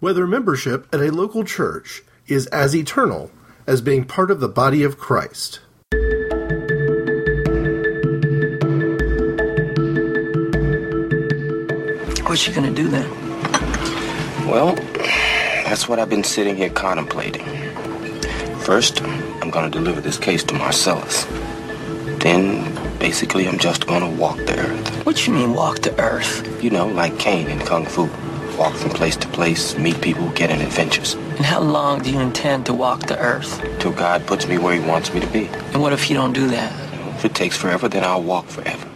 whether membership at a local church is as eternal as being part of the body of Christ. What you gonna do then? Well, that's what I've been sitting here contemplating. First, I'm gonna deliver this case to Marcellus. Then, basically, I'm just gonna walk the earth. What you mean walk the earth? You know, like Caine in Kung Fu. Walk from place to place, meet people, get in adventures. And how long do you intend to walk the earth? Till God puts me where he wants me to be. And what if you don't do that? If it takes forever, then I'll walk forever.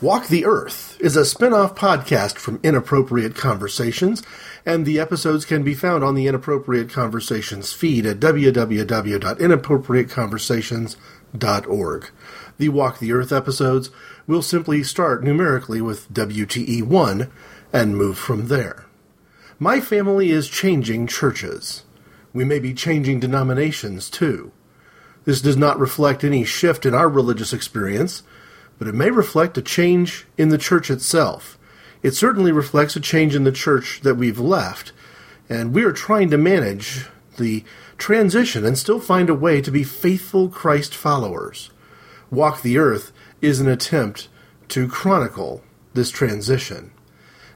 Walk the Earth is a spin off podcast from Inappropriate Conversations, and the episodes can be found on the Inappropriate Conversations feed at www.inappropriateconversations.org. The Walk the Earth episodes will simply start numerically with WTE1 and move from there. My family is changing churches. We may be changing denominations too. This does not reflect any shift in our religious experience but it may reflect a change in the church itself. It certainly reflects a change in the church that we've left, and we are trying to manage the transition and still find a way to be faithful Christ followers. Walk the Earth is an attempt to chronicle this transition.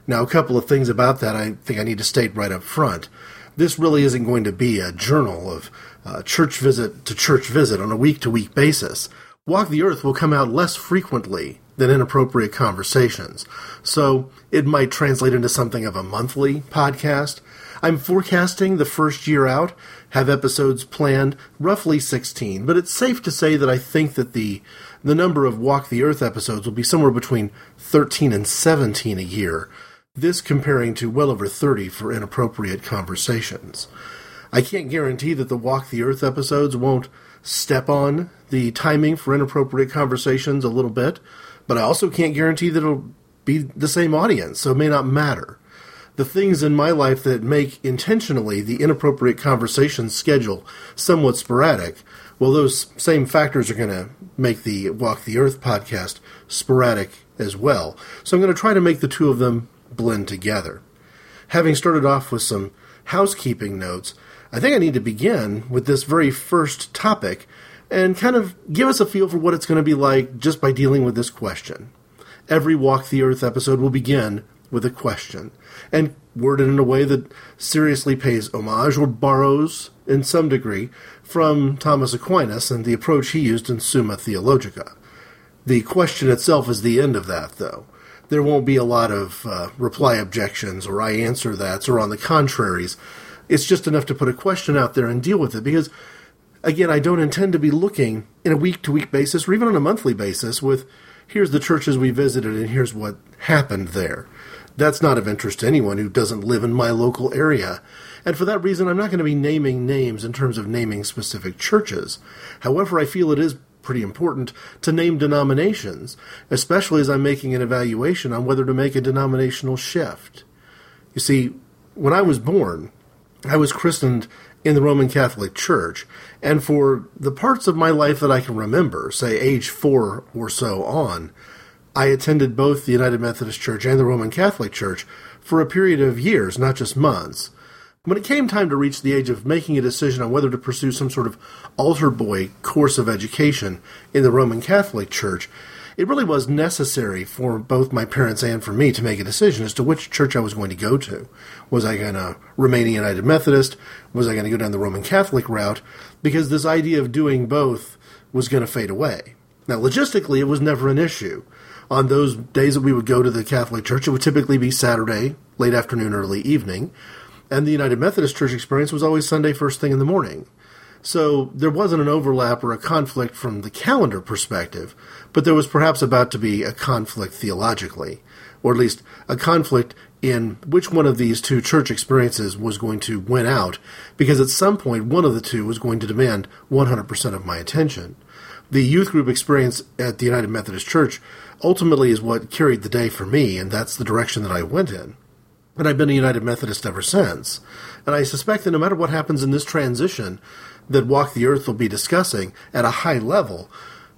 Now, a couple of things about that I think I need to state right up front. This really isn't going to be a journal of uh, church visit to church visit on a week to week basis. Walk the Earth will come out less frequently than inappropriate conversations, so it might translate into something of a monthly podcast. I'm forecasting the first year out, have episodes planned, roughly 16, but it's safe to say that I think that the the number of Walk the Earth episodes will be somewhere between 13 and 17 a year, this comparing to well over 30 for inappropriate conversations. I can't guarantee that the Walk the Earth episodes won't step on the timing for inappropriate conversations a little bit, but I also can't guarantee that it'll be the same audience, so it may not matter. The things in my life that make intentionally the inappropriate conversation schedule somewhat sporadic, well, those same factors are going to make the Walk the Earth podcast sporadic as well. So I'm going to try to make the two of them blend together. Having started off with some housekeeping notes, I think I need to begin with this very first topic and kind of give us a feel for what it's going to be like just by dealing with this question. Every Walk the Earth episode will begin with a question and worded in a way that seriously pays homage or borrows, in some degree, from Thomas Aquinas and the approach he used in Summa Theologica. The question itself is the end of that, though. There won't be a lot of uh, reply objections or I answer that's or on the contraries. It's just enough to put a question out there and deal with it because, again, I don't intend to be looking in a week to week basis or even on a monthly basis with here's the churches we visited and here's what happened there. That's not of interest to anyone who doesn't live in my local area. And for that reason, I'm not going to be naming names in terms of naming specific churches. However, I feel it is pretty important to name denominations, especially as I'm making an evaluation on whether to make a denominational shift. You see, when I was born, I was christened in the Roman Catholic Church, and for the parts of my life that I can remember, say age four or so on, I attended both the United Methodist Church and the Roman Catholic Church for a period of years, not just months. When it came time to reach the age of making a decision on whether to pursue some sort of altar boy course of education in the Roman Catholic Church, it really was necessary for both my parents and for me to make a decision as to which church I was going to go to. Was I going to remain a United Methodist? Was I going to go down the Roman Catholic route? Because this idea of doing both was going to fade away. Now, logistically, it was never an issue. On those days that we would go to the Catholic Church, it would typically be Saturday, late afternoon, early evening. And the United Methodist Church experience was always Sunday, first thing in the morning. So there wasn't an overlap or a conflict from the calendar perspective, but there was perhaps about to be a conflict theologically, or at least a conflict in which one of these two church experiences was going to win out, because at some point one of the two was going to demand 100% of my attention. The youth group experience at the United Methodist Church ultimately is what carried the day for me, and that's the direction that I went in. And I've been a United Methodist ever since. And I suspect that no matter what happens in this transition, that Walk the Earth will be discussing at a high level,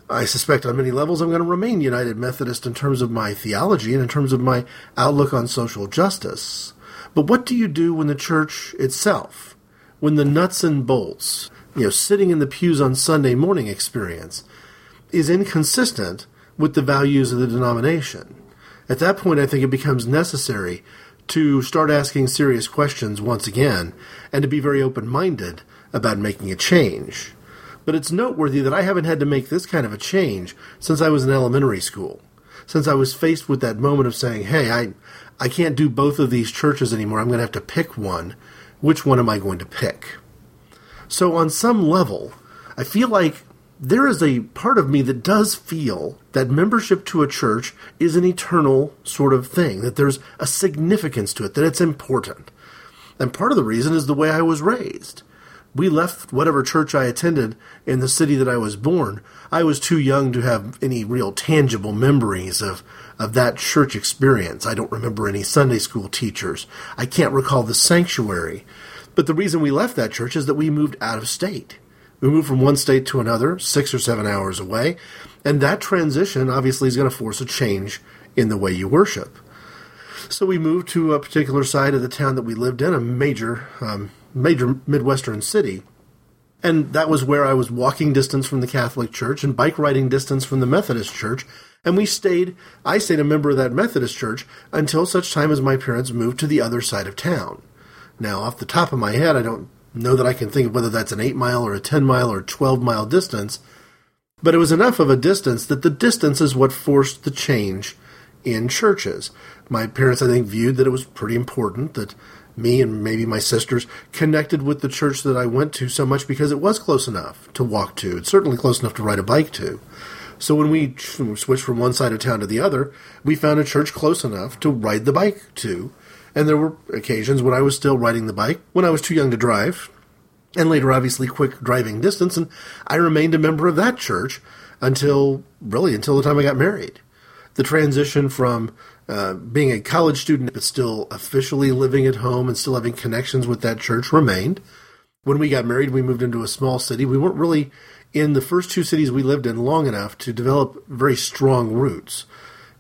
I suspect on many levels I'm going to remain United Methodist in terms of my theology and in terms of my outlook on social justice. But what do you do when the church itself, when the nuts and bolts, you know, sitting in the pews on Sunday morning experience is inconsistent with the values of the denomination? At that point, I think it becomes necessary to start asking serious questions once again and to be very open minded about making a change. But it's noteworthy that I haven't had to make this kind of a change since I was in elementary school. Since I was faced with that moment of saying, hey, I, I can't do both of these churches anymore. I'm going to have to pick one. Which one am I going to pick? So, on some level, I feel like there is a part of me that does feel that membership to a church is an eternal sort of thing, that there's a significance to it, that it's important. And part of the reason is the way I was raised. We left whatever church I attended in the city that I was born. I was too young to have any real tangible memories of, of that church experience. I don't remember any Sunday school teachers. I can't recall the sanctuary. But the reason we left that church is that we moved out of state. We moved from one state to another, six or seven hours away, and that transition obviously is going to force a change in the way you worship. So we moved to a particular side of the town that we lived in, a major, um, major Midwestern city, and that was where I was walking distance from the Catholic Church and bike riding distance from the Methodist Church. And we stayed, I stayed a member of that Methodist Church until such time as my parents moved to the other side of town. Now, off the top of my head, I don't know that I can think of whether that's an 8 mile or a 10 mile or 12 mile distance, but it was enough of a distance that the distance is what forced the change in churches. My parents, I think, viewed that it was pretty important that me and maybe my sisters connected with the church that I went to so much because it was close enough to walk to. It's certainly close enough to ride a bike to. So when we switched from one side of town to the other, we found a church close enough to ride the bike to and there were occasions when I was still riding the bike, when I was too young to drive, and later, obviously, quick driving distance, and I remained a member of that church until, really, until the time I got married. The transition from uh, being a college student but still officially living at home and still having connections with that church remained. When we got married, we moved into a small city. We weren't really in the first two cities we lived in long enough to develop very strong roots.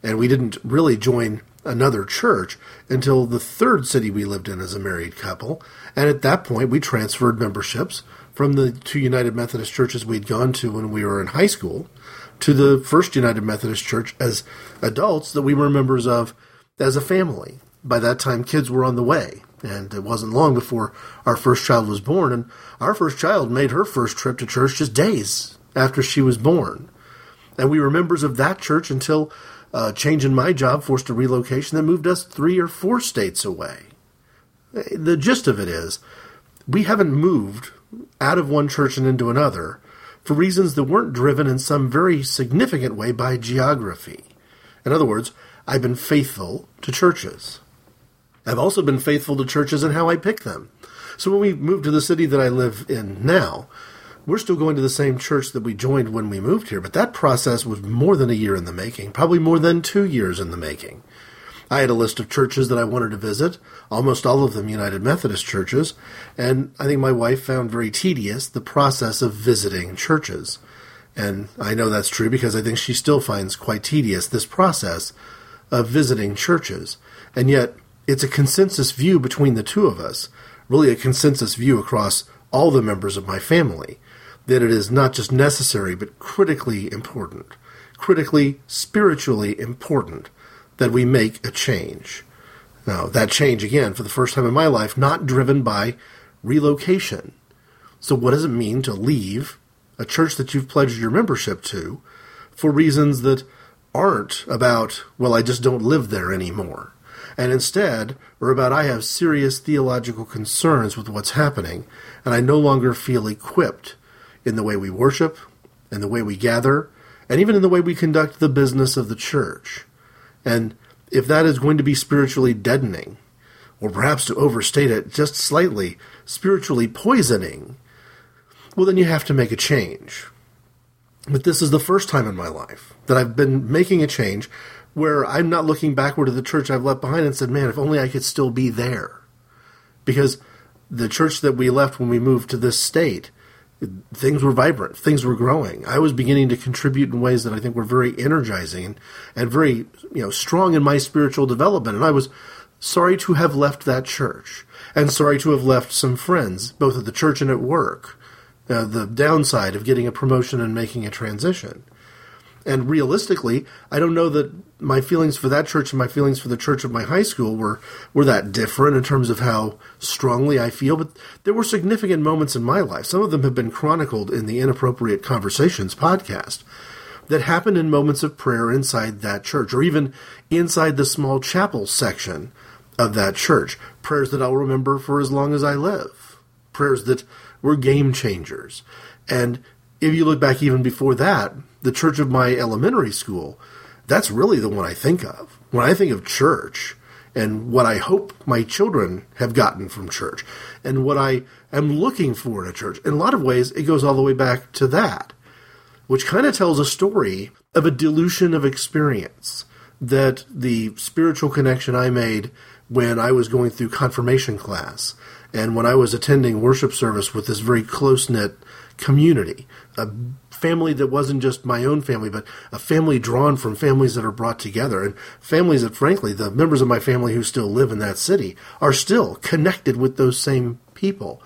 And we didn't really join another church until the third city we lived in as a married couple. And at that point, we transferred memberships from the two United Methodist churches we'd gone to when we were in high school to the First United Methodist Church as adults that we were members of as a family. By that time, kids were on the way, and it wasn't long before our first child was born. And our first child made her first trip to church just days after she was born. And we were members of that church until uh, change in my job forced a relocation that moved us three or four states away. The gist of it is, we haven't moved out of one church and into another for reasons that weren't driven in some very significant way by geography. In other words, I've been faithful to churches. I've also been faithful to churches in how I pick them. So when we moved to the city that I live in now, we're still going to the same church that we joined when we moved here, but that process was more than a year in the making, probably more than two years in the making. I had a list of churches that I wanted to visit, almost all of them United Methodist churches, and I think my wife found very tedious the process of visiting churches. And I know that's true because I think she still finds quite tedious this process of visiting churches. And yet, it's a consensus view between the two of us, really a consensus view across all the members of my family, that it is not just necessary, but critically important, critically, spiritually important that we make a change. Now, that change, again, for the first time in my life, not driven by relocation. So, what does it mean to leave a church that you've pledged your membership to for reasons that aren't about, well, I just don't live there anymore? And instead are about, I have serious theological concerns with what's happening, and I no longer feel equipped in the way we worship, in the way we gather, and even in the way we conduct the business of the church. And if that is going to be spiritually deadening, or perhaps to overstate it just slightly, spiritually poisoning, well, then you have to make a change. But this is the first time in my life that I've been making a change where I'm not looking backward at the church I've left behind and said, man, if only I could still be there. Because the church that we left when we moved to this state things were vibrant, things were growing. I was beginning to contribute in ways that I think were very energizing and, very, you know, strong in my spiritual development. And I was sorry to have left that church, and sorry to have left some friends, both at the church and at work. Uh, the downside of getting a promotion and making a transition. And realistically, I don't know that my feelings for that church and my feelings for the church of my high school were, were that different in terms of how strongly I feel, but there were significant moments in my life. Some of them have been chronicled in the Inappropriate Conversations podcast that happened in moments of prayer inside that church or even inside the small chapel section of that church. Prayers that I'll remember for as long as I live. Prayers that were game changers. And if you look back even before that, the church of my elementary school, that's really the one I think of. When I think of church and what I hope my children have gotten from church and what I am looking for in a church, in a lot of ways, it goes all the way back to that, which kind of tells a story of a dilution of experience that the spiritual connection I made when I was going through confirmation class and when I was attending worship service with this very close knit community, a family that wasn't just my own family, but a family drawn from families that are brought together, and families that, frankly, the members of my family who still live in that city are still connected with those same people.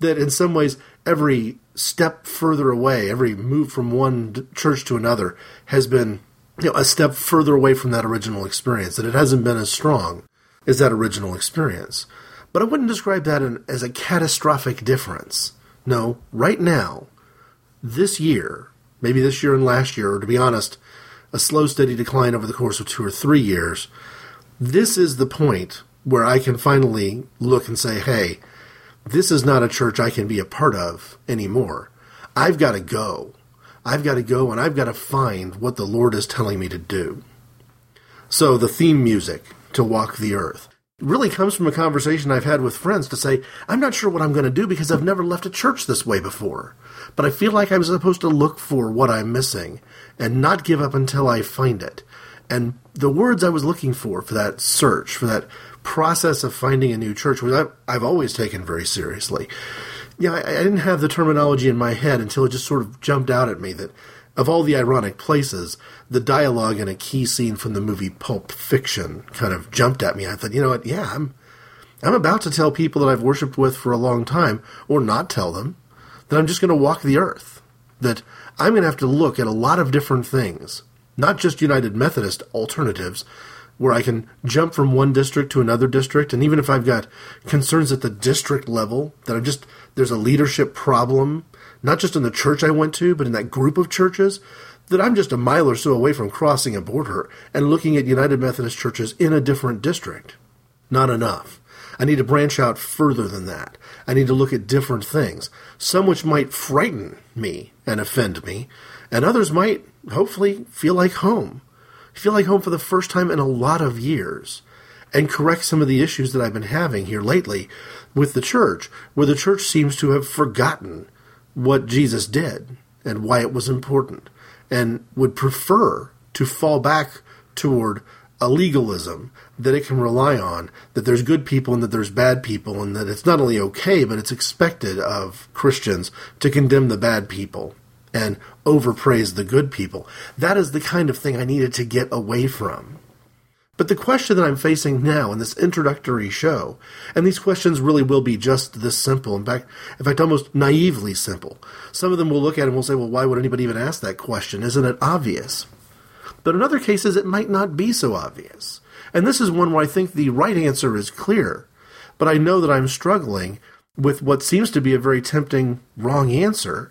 That in some ways, every step further away, every move from one church to another has been you know, a step further away from that original experience, that it hasn't been as strong as that original experience. But I wouldn't describe that as a catastrophic difference. No, right now, this year, maybe this year and last year, or to be honest, a slow, steady decline over the course of two or three years, this is the point where I can finally look and say, hey, this is not a church I can be a part of anymore. I've got to go. I've got to go and I've got to find what the Lord is telling me to do. So the theme music to Walk the Earth really comes from a conversation I've had with friends to say, I'm not sure what I'm going to do because I've never left a church this way before. But I feel like I'm supposed to look for what I'm missing and not give up until I find it. And the words I was looking for for that search, for that process of finding a new church, which I've, always taken very seriously. Yeah, I, I didn't have the terminology in my head until it just sort of jumped out at me that of all the ironic places, the dialogue in a key scene from the movie Pulp Fiction kind of jumped at me. I thought, you know what? Yeah, I'm I'm about to tell people that I've worshipped with for a long time, or not tell them, that I'm just going to walk the earth. That I'm going to have to look at a lot of different things, not just United Methodist alternatives, where I can jump from one district to another district, and even if I've got concerns at the district level, that I'm just there's a leadership problem not just in the church I went to, but in that group of churches, that I'm just a mile or so away from crossing a border and looking at United Methodist churches in a different district. Not enough. I need to branch out further than that. I need to look at different things, some which might frighten me and offend me, and others might hopefully feel like home. Feel like home for the first time in a lot of years, and correct some of the issues that I've been having here lately with the church, where the church seems to have forgotten what Jesus did and why it was important, and would prefer to fall back toward a legalism that it can rely on, that there's good people and that there's bad people, and that it's not only okay, but it's expected of Christians to condemn the bad people and overpraise the good people. That is the kind of thing I needed to get away from. But the question that I'm facing now in this introductory show, and these questions really will be just this simple, in fact, in fact, almost naively simple. Some of them will look at it and will say, well, why would anybody even ask that question? Isn't it obvious? But in other cases, it might not be so obvious. And this is one where I think the right answer is clear. But I know that I'm struggling with what seems to be a very tempting wrong answer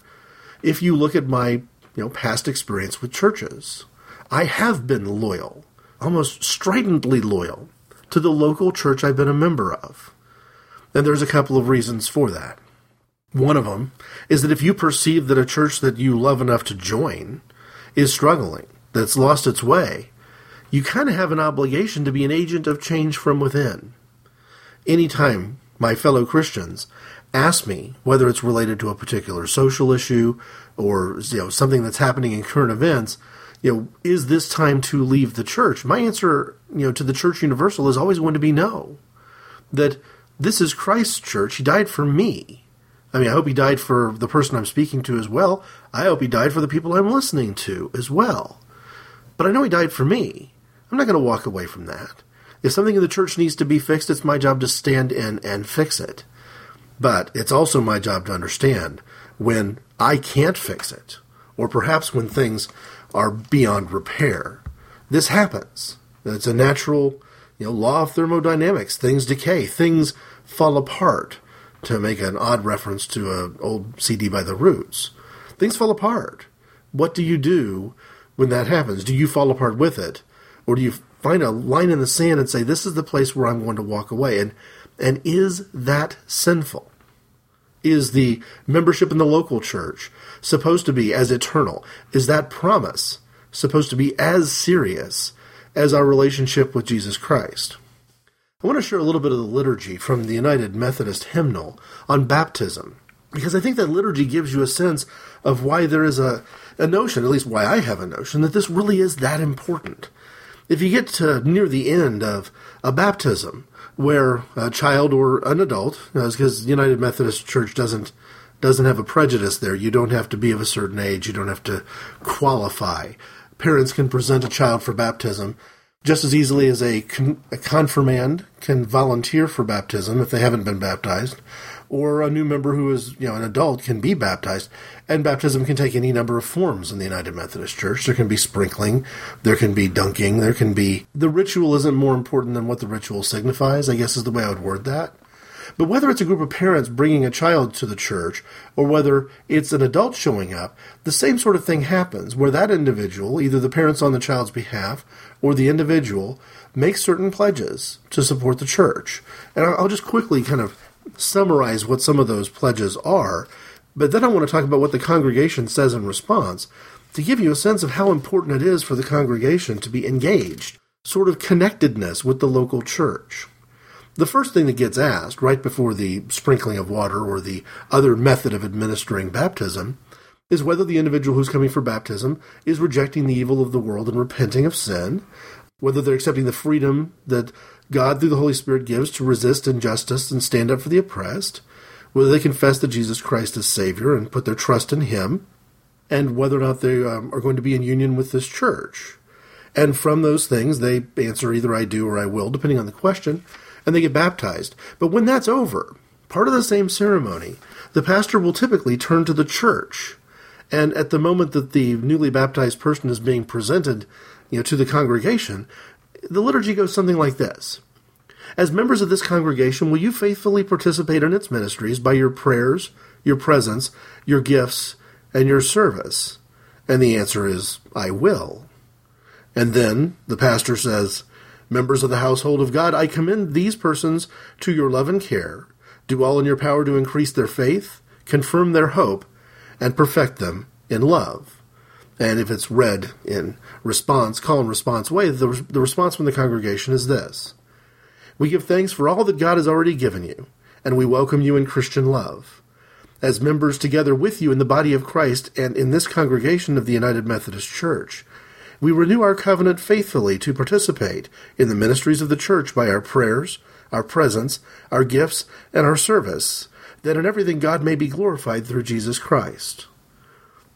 if you look at my you know past experience with churches. I have been loyal almost stridently loyal to the local church I've been a member of. And there's a couple of reasons for that. One of them is that if you perceive that a church that you love enough to join is struggling, that's lost its way, you kind of have an obligation to be an agent of change from within. Anytime my fellow Christians ask me whether it's related to a particular social issue or you know something that's happening in current events, you know, is this time to leave the church? My answer, you know, to the church universal is always going to be no. That this is Christ's church. He died for me. I mean, I hope he died for the person I'm speaking to as well. I hope he died for the people I'm listening to as well. But I know he died for me. I'm not going to walk away from that. If something in the church needs to be fixed, it's my job to stand in and fix it. But it's also my job to understand when I can't fix it, or perhaps when things are beyond repair. This happens. It's a natural you know, law of thermodynamics. Things decay, things fall apart. To make an odd reference to an old CD by the Roots, things fall apart. What do you do when that happens? Do you fall apart with it, or do you find a line in the sand and say, "This is the place where I'm going to walk away"? And and is that sinful? Is the membership in the local church supposed to be as eternal? Is that promise supposed to be as serious as our relationship with Jesus Christ? I want to share a little bit of the liturgy from the United Methodist hymnal on baptism, because I think that liturgy gives you a sense of why there is a, a notion, at least why I have a notion, that this really is that important. If you get to near the end of a baptism, where a child or an adult, uh, because the United Methodist Church doesn't doesn't have a prejudice there. You don't have to be of a certain age. You don't have to qualify. Parents can present a child for baptism just as easily as a, con- a confirmand can volunteer for baptism if they haven't been baptized, or a new member who is you know an adult can be baptized. And baptism can take any number of forms in the United Methodist Church. There can be sprinkling, there can be dunking, there can be the ritual isn't more important than what the ritual signifies. I guess is the way I would word that. But whether it's a group of parents bringing a child to the church or whether it's an adult showing up, the same sort of thing happens where that individual, either the parents on the child's behalf or the individual, makes certain pledges to support the church. And I'll just quickly kind of summarize what some of those pledges are, but then I want to talk about what the congregation says in response to give you a sense of how important it is for the congregation to be engaged, sort of connectedness with the local church. The first thing that gets asked right before the sprinkling of water or the other method of administering baptism is whether the individual who's coming for baptism is rejecting the evil of the world and repenting of sin, whether they're accepting the freedom that God through the Holy Spirit gives to resist injustice and stand up for the oppressed, whether they confess that Jesus Christ is Savior and put their trust in Him, and whether or not they um, are going to be in union with this church. And from those things, they answer either I do or I will, depending on the question, and they get baptized. But when that's over, part of the same ceremony, the pastor will typically turn to the church and at the moment that the newly baptized person is being presented, you know, to the congregation, the liturgy goes something like this. As members of this congregation, will you faithfully participate in its ministries by your prayers, your presence, your gifts, and your service? And the answer is, I will. And then the pastor says, Members of the household of God, I commend these persons to your love and care. Do all in your power to increase their faith, confirm their hope, and perfect them in love. And if it's read in response, call and response way, the, the response from the congregation is this We give thanks for all that God has already given you, and we welcome you in Christian love. As members together with you in the body of Christ and in this congregation of the United Methodist Church, we renew our covenant faithfully to participate in the ministries of the church by our prayers, our presence, our gifts, and our service, that in everything God may be glorified through Jesus Christ.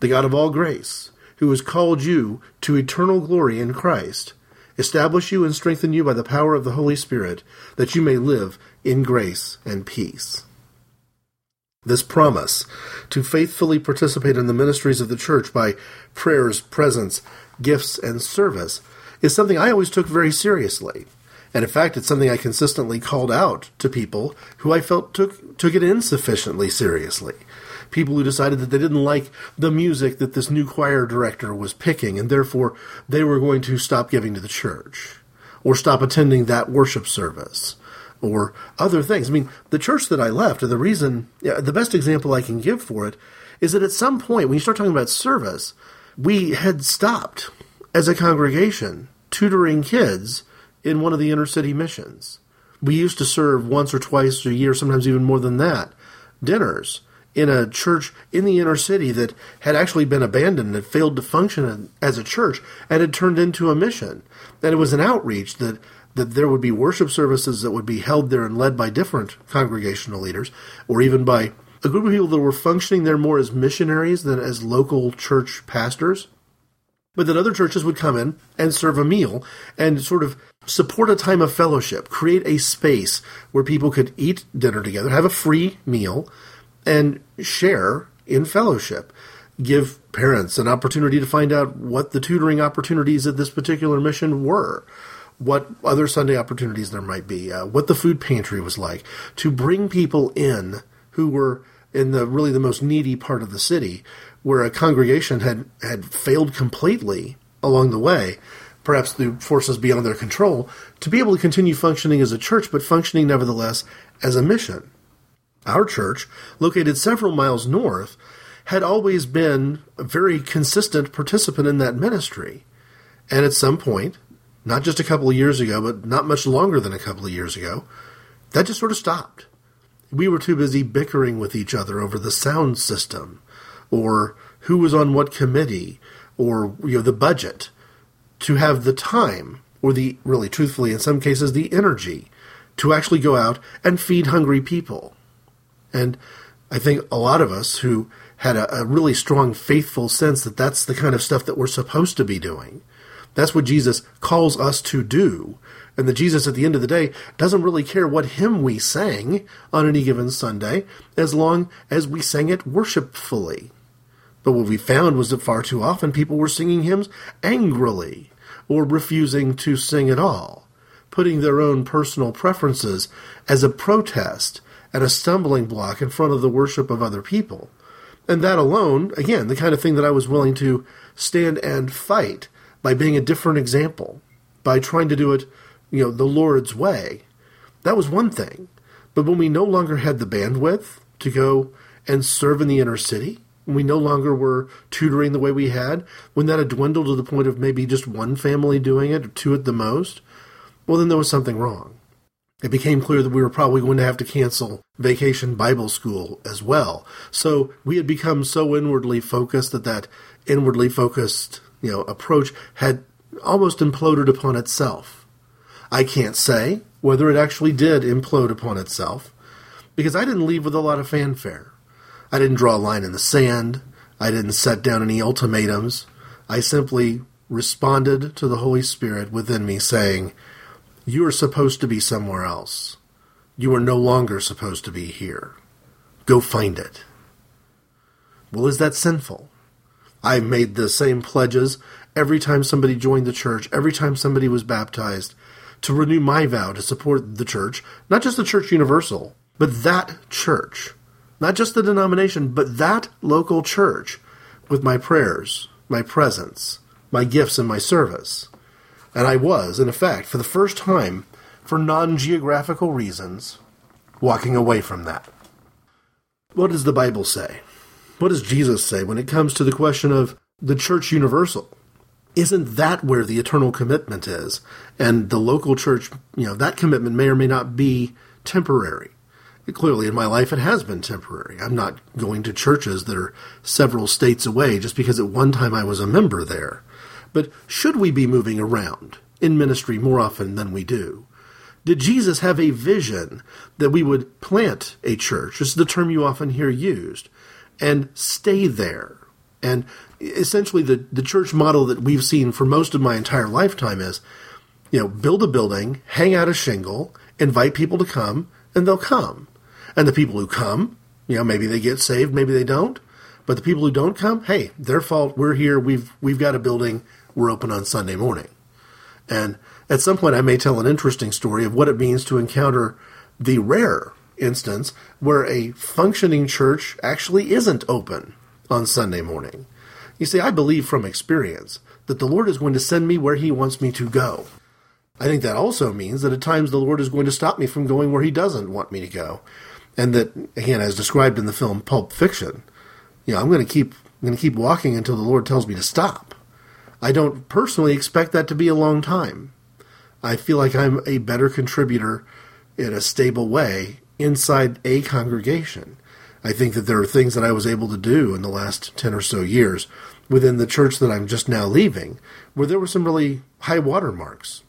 The God of all grace, who has called you to eternal glory in Christ, establish you and strengthen you by the power of the Holy Spirit, that you may live in grace and peace. This promise to faithfully participate in the ministries of the church by prayers, presence, gifts, and service is something I always took very seriously. And in fact, it's something I consistently called out to people who I felt took, took it insufficiently seriously. People who decided that they didn't like the music that this new choir director was picking, and therefore they were going to stop giving to the church, or stop attending that worship service, or other things. I mean, the church that I left, the reason, the best example I can give for it is that at some point, when you start talking about service, we had stopped as a congregation tutoring kids in one of the inner city missions. We used to serve once or twice a year, sometimes even more than that, dinners in a church in the inner city that had actually been abandoned and failed to function as a church and had turned into a mission. And it was an outreach that that there would be worship services that would be held there and led by different congregational leaders or even by a group of people that were functioning there more as missionaries than as local church pastors. but that other churches would come in and serve a meal and sort of support a time of fellowship, create a space where people could eat dinner together, have a free meal, and share in fellowship. Give parents an opportunity to find out what the tutoring opportunities at this particular mission were, what other Sunday opportunities there might be, uh, what the food pantry was like, to bring people in who were in the really the most needy part of the city, where a congregation had, had failed completely along the way, perhaps through forces beyond their control, to be able to continue functioning as a church, but functioning nevertheless as a mission. Our church, located several miles north, had always been a very consistent participant in that ministry. And at some point, not just a couple of years ago, but not much longer than a couple of years ago, that just sort of stopped. We were too busy bickering with each other over the sound system, or who was on what committee, or you know the budget, to have the time, or the really truthfully in some cases the energy, to actually go out and feed hungry people. And I think a lot of us who had a, a, really strong, faithful sense that that's the kind of stuff that we're supposed to be doing. That's what Jesus calls us to do. And that Jesus, at the end of the day, doesn't really care what hymn we sang on any given Sunday, as long as we sang it worshipfully. But what we found was that far too often people were singing hymns angrily, or refusing to sing at all, putting their own personal preferences as a protest and a stumbling block in front of the worship of other people. And that alone, again, the kind of thing that I was willing to stand and fight by being a different example, by trying to do it, you know, the Lord's way. That was one thing. But when we no longer had the bandwidth to go and serve in the inner city, when we no longer were tutoring the way we had, when that had dwindled to the point of maybe just one family doing it, or two at the most, well, then there was something wrong it became clear that we were probably going to have to cancel vacation Bible school as well. So we had become so inwardly focused that that inwardly focused, you know, approach had almost imploded upon itself. I can't say whether it actually did implode upon itself because I didn't leave with a lot of fanfare. I didn't draw a line in the sand. I didn't set down any ultimatums. I simply responded to the Holy Spirit within me saying, you are supposed to be somewhere else. You are no longer supposed to be here. Go find it. Well, is that sinful? I made the same pledges every time somebody joined the church, every time somebody was baptized, to renew my vow to support the church, not just the church universal, but that church. Not just the denomination, but that local church with my prayers, my presence, my gifts, and my service. And I was, in effect, for the first time, for non geographical reasons, walking away from that. What does the Bible say? What does Jesus say when it comes to the question of the church universal? Isn't that where the eternal commitment is? And the local church, you know, that commitment may or may not be temporary. Clearly, in my life, it has been temporary. I'm not going to churches that are several states away just because at one time I was a member there. But should we be moving around in ministry more often than we do? Did Jesus have a vision that we would plant a church? This is the term you often hear used, and stay there. And essentially, the, the church model that we've seen for most of my entire lifetime is you know, build a building, hang out a shingle, invite people to come, and they'll come. And the people who come, you know, maybe they get saved, maybe they don't. But the people who don't come, hey, their fault. We're here. We've we've got a building we're open on Sunday morning. And at some point, I may tell an interesting story of what it means to encounter the rare instance where a functioning church actually isn't open on Sunday morning. You see, I believe from experience that the Lord is going to send me where He wants me to go. I think that also means that at times the Lord is going to stop me from going where He doesn't want me to go. And that, again, as described in the film Pulp Fiction, you know, I'm going to keep I'm going to keep walking until the Lord tells me to stop. I don't personally expect that to be a long time. I feel like I'm a better contributor in a stable way inside a congregation. I think that there are things that I was able to do in the last 10 or so years within the church that I'm just now leaving where there were some really high watermarks.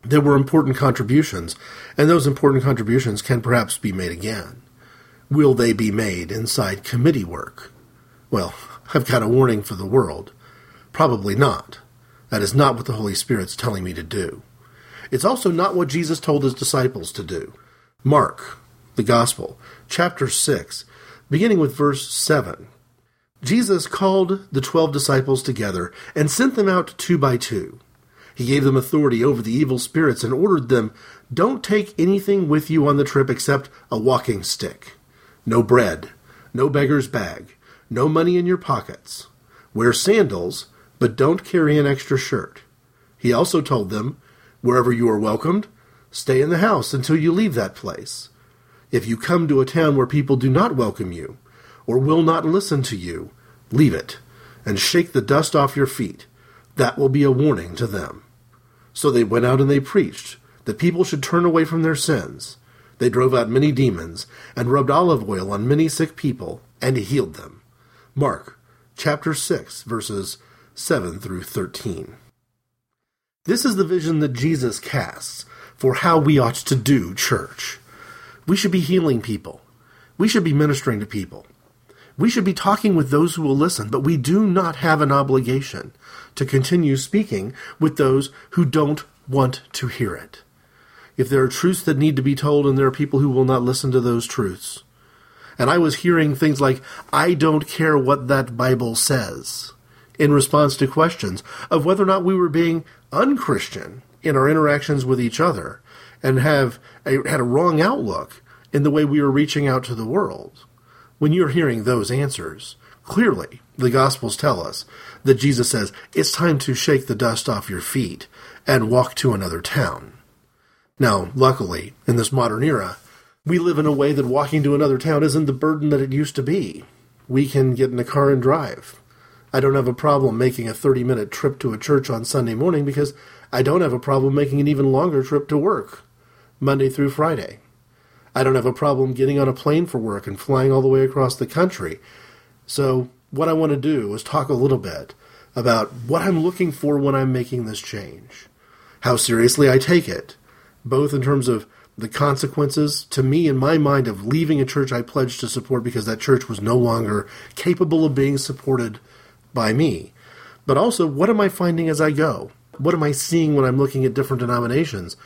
There were important contributions, and those important contributions can perhaps be made again. Will they be made inside committee work? Well, I've got a warning for the world Probably not. That is not what the Holy Spirit's telling me to do. It's also not what Jesus told his disciples to do. Mark, the Gospel, chapter 6, beginning with verse 7. Jesus called the twelve disciples together and sent them out two by two. He gave them authority over the evil spirits and ordered them, Don't take anything with you on the trip except a walking stick. No bread, no beggar's bag, no money in your pockets. Wear sandals, but don't carry an extra shirt. He also told them, Wherever you are welcomed, stay in the house until you leave that place. If you come to a town where people do not welcome you, or will not listen to you, leave it, and shake the dust off your feet. That will be a warning to them. So they went out and they preached that people should turn away from their sins. They drove out many demons, and rubbed olive oil on many sick people, and healed them. Mark chapter 6, verses 7 through 13. This is the vision that Jesus casts for how we ought to do church. We should be healing people. We should be ministering to people. We should be talking with those who will listen, but we do not have an obligation to continue speaking with those who don't want to hear it. If there are truths that need to be told and there are people who will not listen to those truths. And I was hearing things like, I don't care what that Bible says, in response to questions of whether or not we were being unchristian in our interactions with each other and have a, had a wrong outlook in the way we were reaching out to the world. When you're hearing those answers, clearly the Gospels tell us that Jesus says it's time to shake the dust off your feet and walk to another town. Now, luckily, in this modern era, we live in a way that walking to another town isn't the burden that it used to be. We can get in a car and drive. I don't have a problem making a 30 minute trip to a church on Sunday morning because I don't have a problem making an even longer trip to work, Monday through Friday. I don't have a problem getting on a plane for work and flying all the way across the country. So, what I want to do is talk a little bit about what I'm looking for when I'm making this change, how seriously I take it, both in terms of the consequences to me in my mind of leaving a church I pledged to support because that church was no longer capable of being supported by me, but also what am I finding as I go? What am I seeing when I'm looking at different denominations?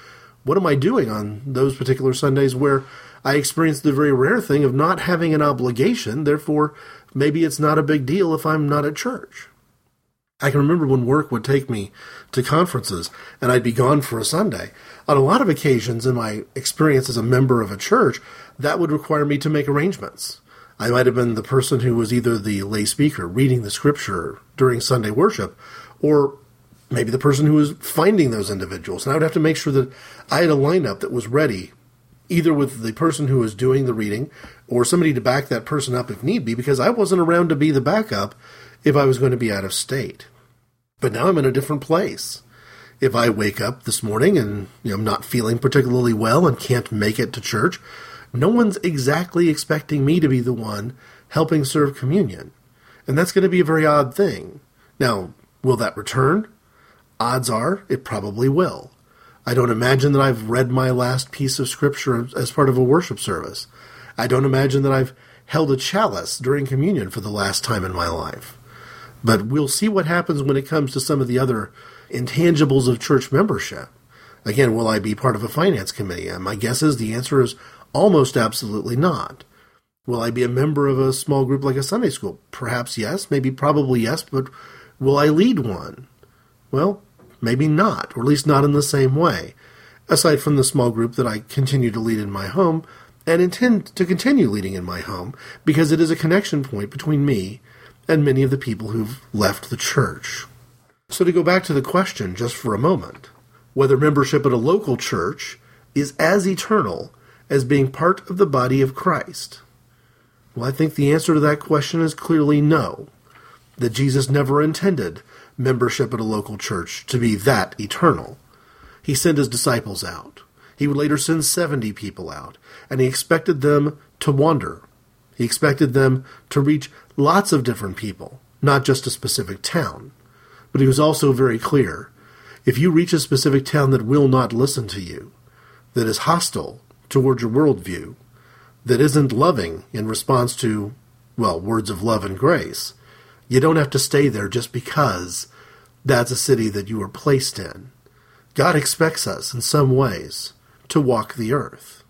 what am I doing on those particular Sundays where I experience the very rare thing of not having an obligation, therefore, maybe it's not a big deal if I'm not at church. I can remember when work would take me to conferences and I'd be gone for a Sunday. On a lot of occasions in my experience as a member of a church, that would require me to make arrangements. I might have been the person who was either the lay speaker reading the scripture during Sunday worship, or maybe the person who was finding those individuals. And I would have to make sure that I had a lineup that was ready, either with the person who was doing the reading or somebody to back that person up if need be, because I wasn't around to be the backup if I was going to be out of state. But now I'm in a different place. If I wake up this morning and you know, I'm not feeling particularly well and can't make it to church, no one's exactly expecting me to be the one helping serve communion. And that's going to be a very odd thing. Now, will that return? Odds are it probably will. I don't imagine that I've read my last piece of scripture as part of a worship service. I don't imagine that I've held a chalice during communion for the last time in my life. But we'll see what happens when it comes to some of the other intangibles of church membership. Again, will I be part of a finance committee? Uh, my guess is the answer is almost absolutely not. Will I be a member of a small group like a Sunday school? Perhaps yes, maybe probably yes, but will I lead one? Well, Maybe not, or at least not in the same way, aside from the small group that I continue to lead in my home and intend to continue leading in my home because it is a connection point between me and many of the people who've left the church. So, to go back to the question just for a moment whether membership at a local church is as eternal as being part of the body of Christ? Well, I think the answer to that question is clearly no. That Jesus never intended membership at a local church to be that eternal. He sent his disciples out. He would later send 70 people out, and he expected them to wander. He expected them to reach lots of different people, not just a specific town. But he was also very clear if you reach a specific town that will not listen to you, that is hostile toward your worldview, that isn't loving in response to, well, words of love and grace, you don't have to stay there just because That's a city that you were placed in. God expects us, in some ways, to walk the earth.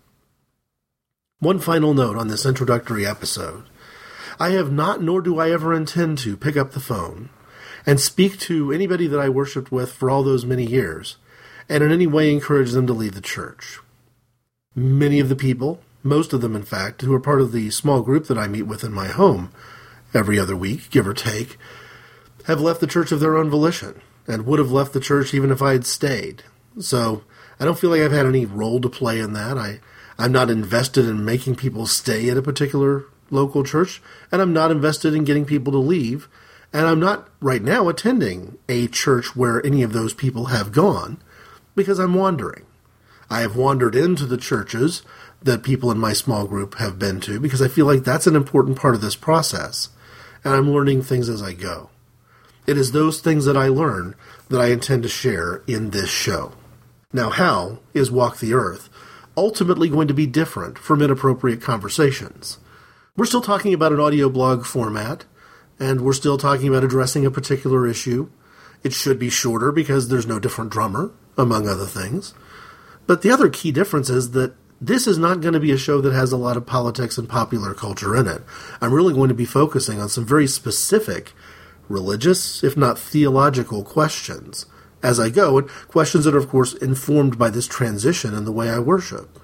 One final note on this introductory episode. I have not, nor do I ever intend to, pick up the phone and speak to anybody that I worshiped with for all those many years, and in any way encourage them to leave the church. Many of the people, most of them in fact, who are part of the small group that I meet with in my home every other week, give or take, have left the church of their own volition and would have left the church even if I had stayed. So I don't feel like I've had any role to play in that. I, I'm not invested in making people stay at a particular local church, and I'm not invested in getting people to leave. And I'm not right now attending a church where any of those people have gone because I'm wandering. I have wandered into the churches that people in my small group have been to because I feel like that's an important part of this process. And I'm learning things as I go. It is those things that I learn that I intend to share in this show. Now, how is Walk the Earth ultimately going to be different from inappropriate conversations? We're still talking about an audio blog format, and we're still talking about addressing a particular issue. It should be shorter because there's no different drummer, among other things. But the other key difference is that this is not going to be a show that has a lot of politics and popular culture in it. I'm really going to be focusing on some very specific religious, if not theological, questions as I go, and questions that are, of course, informed by this transition in the way I worship.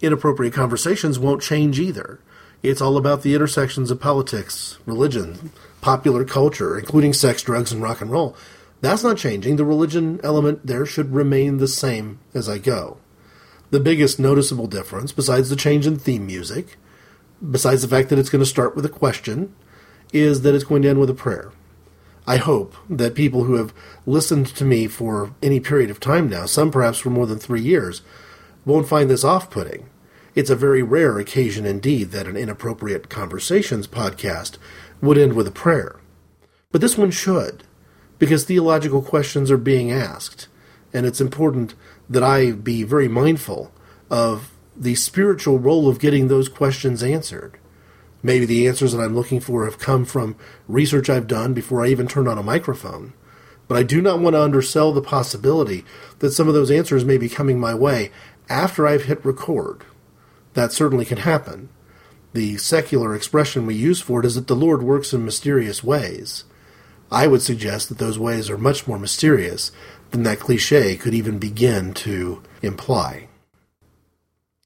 Inappropriate conversations won't change either. It's all about the intersections of politics, religion, popular culture, including sex, drugs, and rock and roll. That's not changing. The religion element there should remain the same as I go. The biggest noticeable difference, besides the change in theme music, besides the fact that it's going to start with a question, is that it's going to end with a prayer. I hope that people who have listened to me for any period of time now, some perhaps for more than three years, won't find this off putting. It's a very rare occasion indeed that an inappropriate conversations podcast would end with a prayer. But this one should, because theological questions are being asked, and it's important that I be very mindful of the spiritual role of getting those questions answered. Maybe the answers that I'm looking for have come from research I've done before I even turned on a microphone. But I do not want to undersell the possibility that some of those answers may be coming my way after I've hit record. That certainly can happen. The secular expression we use for it is that the Lord works in mysterious ways. I would suggest that those ways are much more mysterious than that cliche could even begin to imply.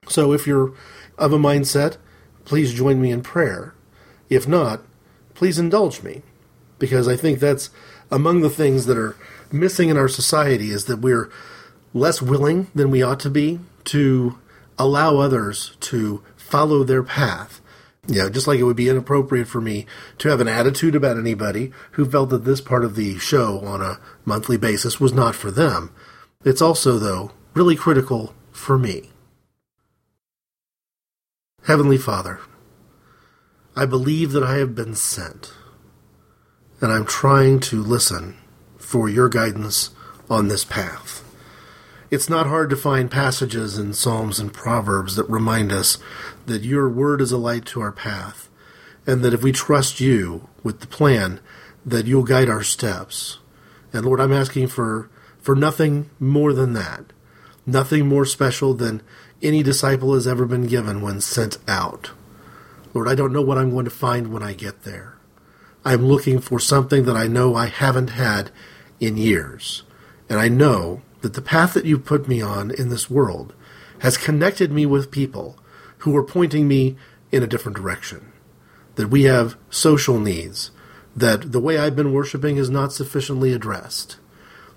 So if you're of a mindset please join me in prayer. If not, please indulge me, because I think that's among the things that are missing in our society is that we're less willing than we ought to be to allow others to follow their path. Know, just like it would be inappropriate for me to have an attitude about anybody who felt that this part of the show on a monthly basis was not for them. It's also, though, really critical for me. Heavenly Father, I believe that I have been sent, and I'm trying to listen for your guidance on this path. It's not hard to find passages in Psalms and Proverbs that remind us that your word is a light to our path, and that if we trust you with the plan, that you'll guide our steps. And Lord, I'm asking for, for nothing more than that, nothing more special than any disciple has ever been given when sent out. Lord, I don't know what I'm going to find when I get there. I'm looking for something that I know I haven't had in years. And I know that the path that you've put me on in this world has connected me with people who are pointing me in a different direction. That we have social needs, that the way I've been worshiping is not sufficiently addressed,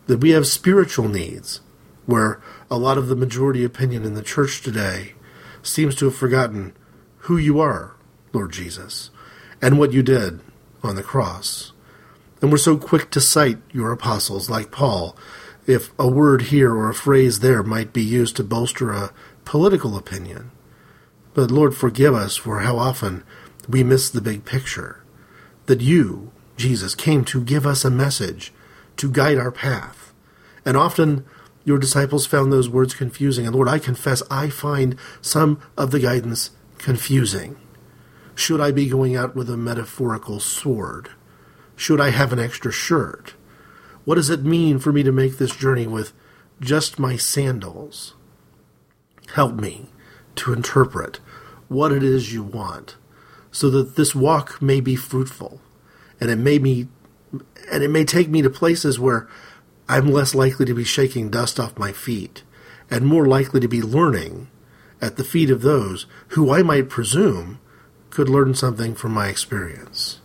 that we have spiritual needs, where a lot of the majority opinion in the church today seems to have forgotten who you are, Lord Jesus, and what you did on the cross. And we're so quick to cite your apostles, like Paul, if a word here or a phrase there might be used to bolster a political opinion. But Lord, forgive us for how often we miss the big picture. That you, Jesus, came to give us a message, to guide our path. And often your disciples found those words confusing, and Lord, I confess I find some of the guidance confusing. Should I be going out with a metaphorical sword? Should I have an extra shirt? What does it mean for me to make this journey with just my sandals? Help me to interpret what it is you want so that this walk may be fruitful and it may be and it may take me to places where I'm less likely to be shaking dust off my feet and more likely to be learning at the feet of those who I might presume could learn something from my experience.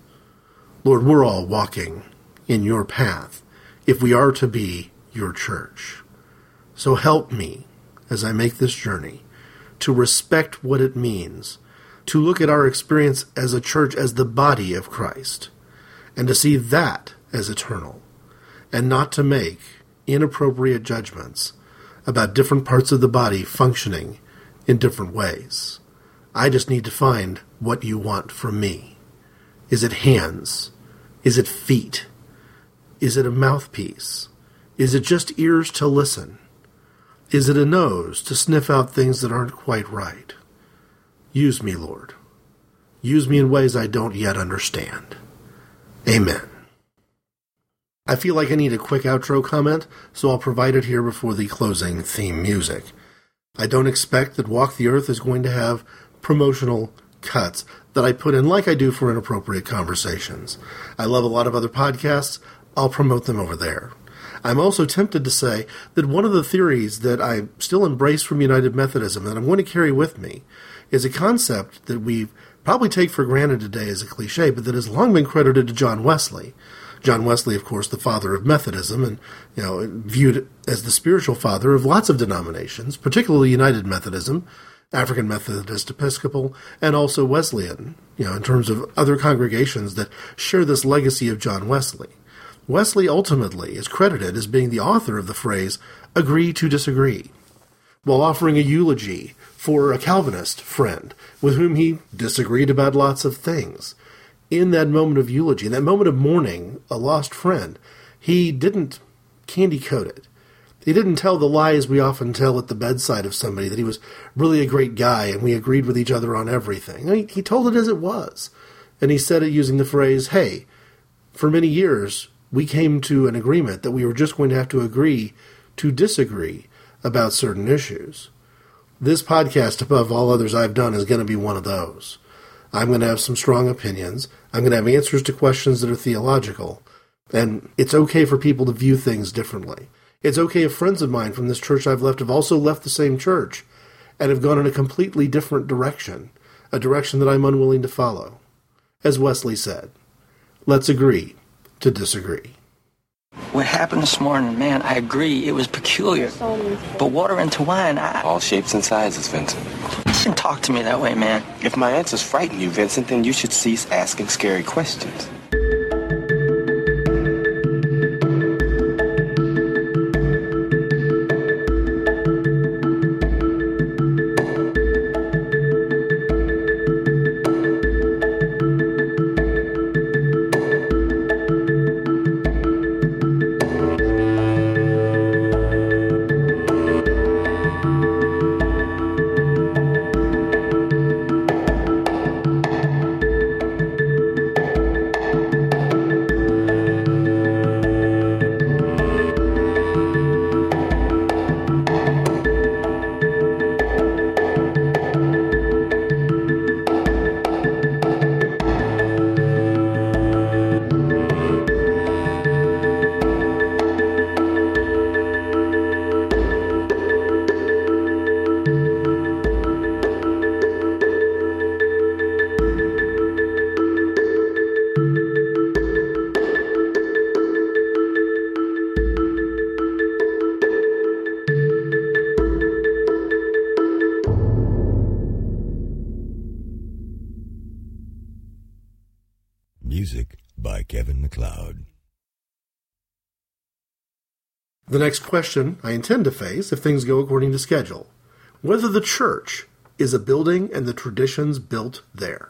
Lord, we're all walking in your path if we are to be your church. So help me as I make this journey to respect what it means to look at our experience as a church as the body of Christ and to see that as eternal and not to make inappropriate judgments about different parts of the body functioning in different ways. I just need to find what you want from me. Is it hands? Is it feet? Is it a mouthpiece? Is it just ears to listen? Is it a nose to sniff out things that aren't quite right? Use me, Lord. Use me in ways I don't yet understand. Amen. I feel like I need a quick outro comment, so I'll provide it here before the closing theme music. I don't expect that Walk the Earth is going to have promotional cuts that I put in like I do for inappropriate conversations. I love a lot of other podcasts. I'll promote them over there. I'm also tempted to say that one of the theories that I still embrace from United Methodism that I'm going to carry with me is a concept that we probably take for granted today as a cliche, but that has long been credited to John Wesley. John Wesley, of course, the father of Methodism, and you know viewed as the spiritual father of lots of denominations, particularly United Methodism, African Methodist Episcopal, and also Wesleyan. You know, in terms of other congregations that share this legacy of John Wesley. Wesley ultimately is credited as being the author of the phrase "agree to disagree," while offering a eulogy for a Calvinist friend with whom he disagreed about lots of things in that moment of eulogy, in that moment of mourning a lost friend, he didn't candy coat it. He didn't tell the lies we often tell at the bedside of somebody that he was really a great guy and we agreed with each other on everything. He, he told it as it was. And he said it using the phrase, hey, for many years, we came to an agreement that we were just going to have to agree to disagree about certain issues. This podcast, above all others I've done, is going to be one of those. I'm going to have some strong opinions. I'm going to have answers to questions that are theological. And it's okay for people to view things differently. It's okay if friends of mine from this church I've left have also left the same church and have gone in a completely different direction, a direction that I'm unwilling to follow. As Wesley said, let's agree to disagree. What happened this morning, man, I agree, it was peculiar. But water into wine, I... All shapes and sizes, Vincent. You shouldn't talk to me that way, man. If my answers frighten you, Vincent, then you should cease asking scary questions. Next question I intend to face, if things go according to schedule, whether the church is a building and the traditions built there.